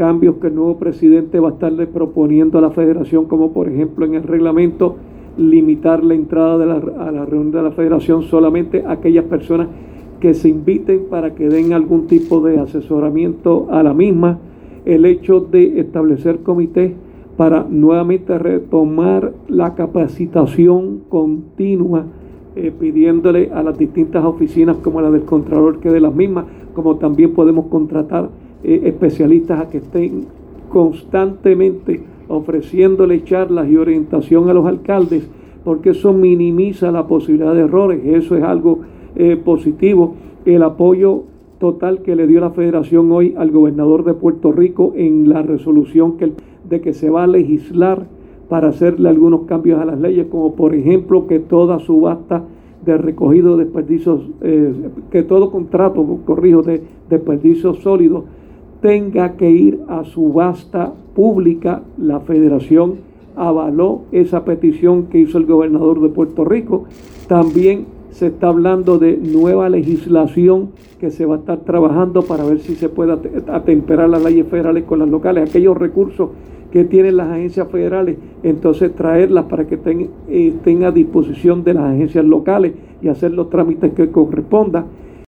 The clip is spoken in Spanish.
cambios que el nuevo presidente va a estarle proponiendo a la federación, como por ejemplo en el reglamento, limitar la entrada a la reunión de la federación solamente a aquellas personas que se inviten para que den algún tipo de asesoramiento a la misma, el hecho de establecer comités para nuevamente retomar la capacitación continua, eh, pidiéndole a las distintas oficinas como la del Contralor que de las mismas, como también podemos contratar eh, especialistas a que estén constantemente ofreciéndole charlas y orientación a los alcaldes, porque eso minimiza la posibilidad de errores, eso es algo eh, positivo. El apoyo total que le dio la federación hoy al gobernador de Puerto Rico en la resolución que, de que se va a legislar para hacerle algunos cambios a las leyes, como por ejemplo que toda subasta de recogido de desperdicios, eh, que todo contrato, corrijo, de desperdicios sólidos tenga que ir a subasta pública. La federación avaló esa petición que hizo el gobernador de Puerto Rico. También se está hablando de nueva legislación que se va a estar trabajando para ver si se puede atemperar las leyes federales con las locales, aquellos recursos que tienen las agencias federales, entonces traerlas para que estén, estén a disposición de las agencias locales y hacer los trámites que correspondan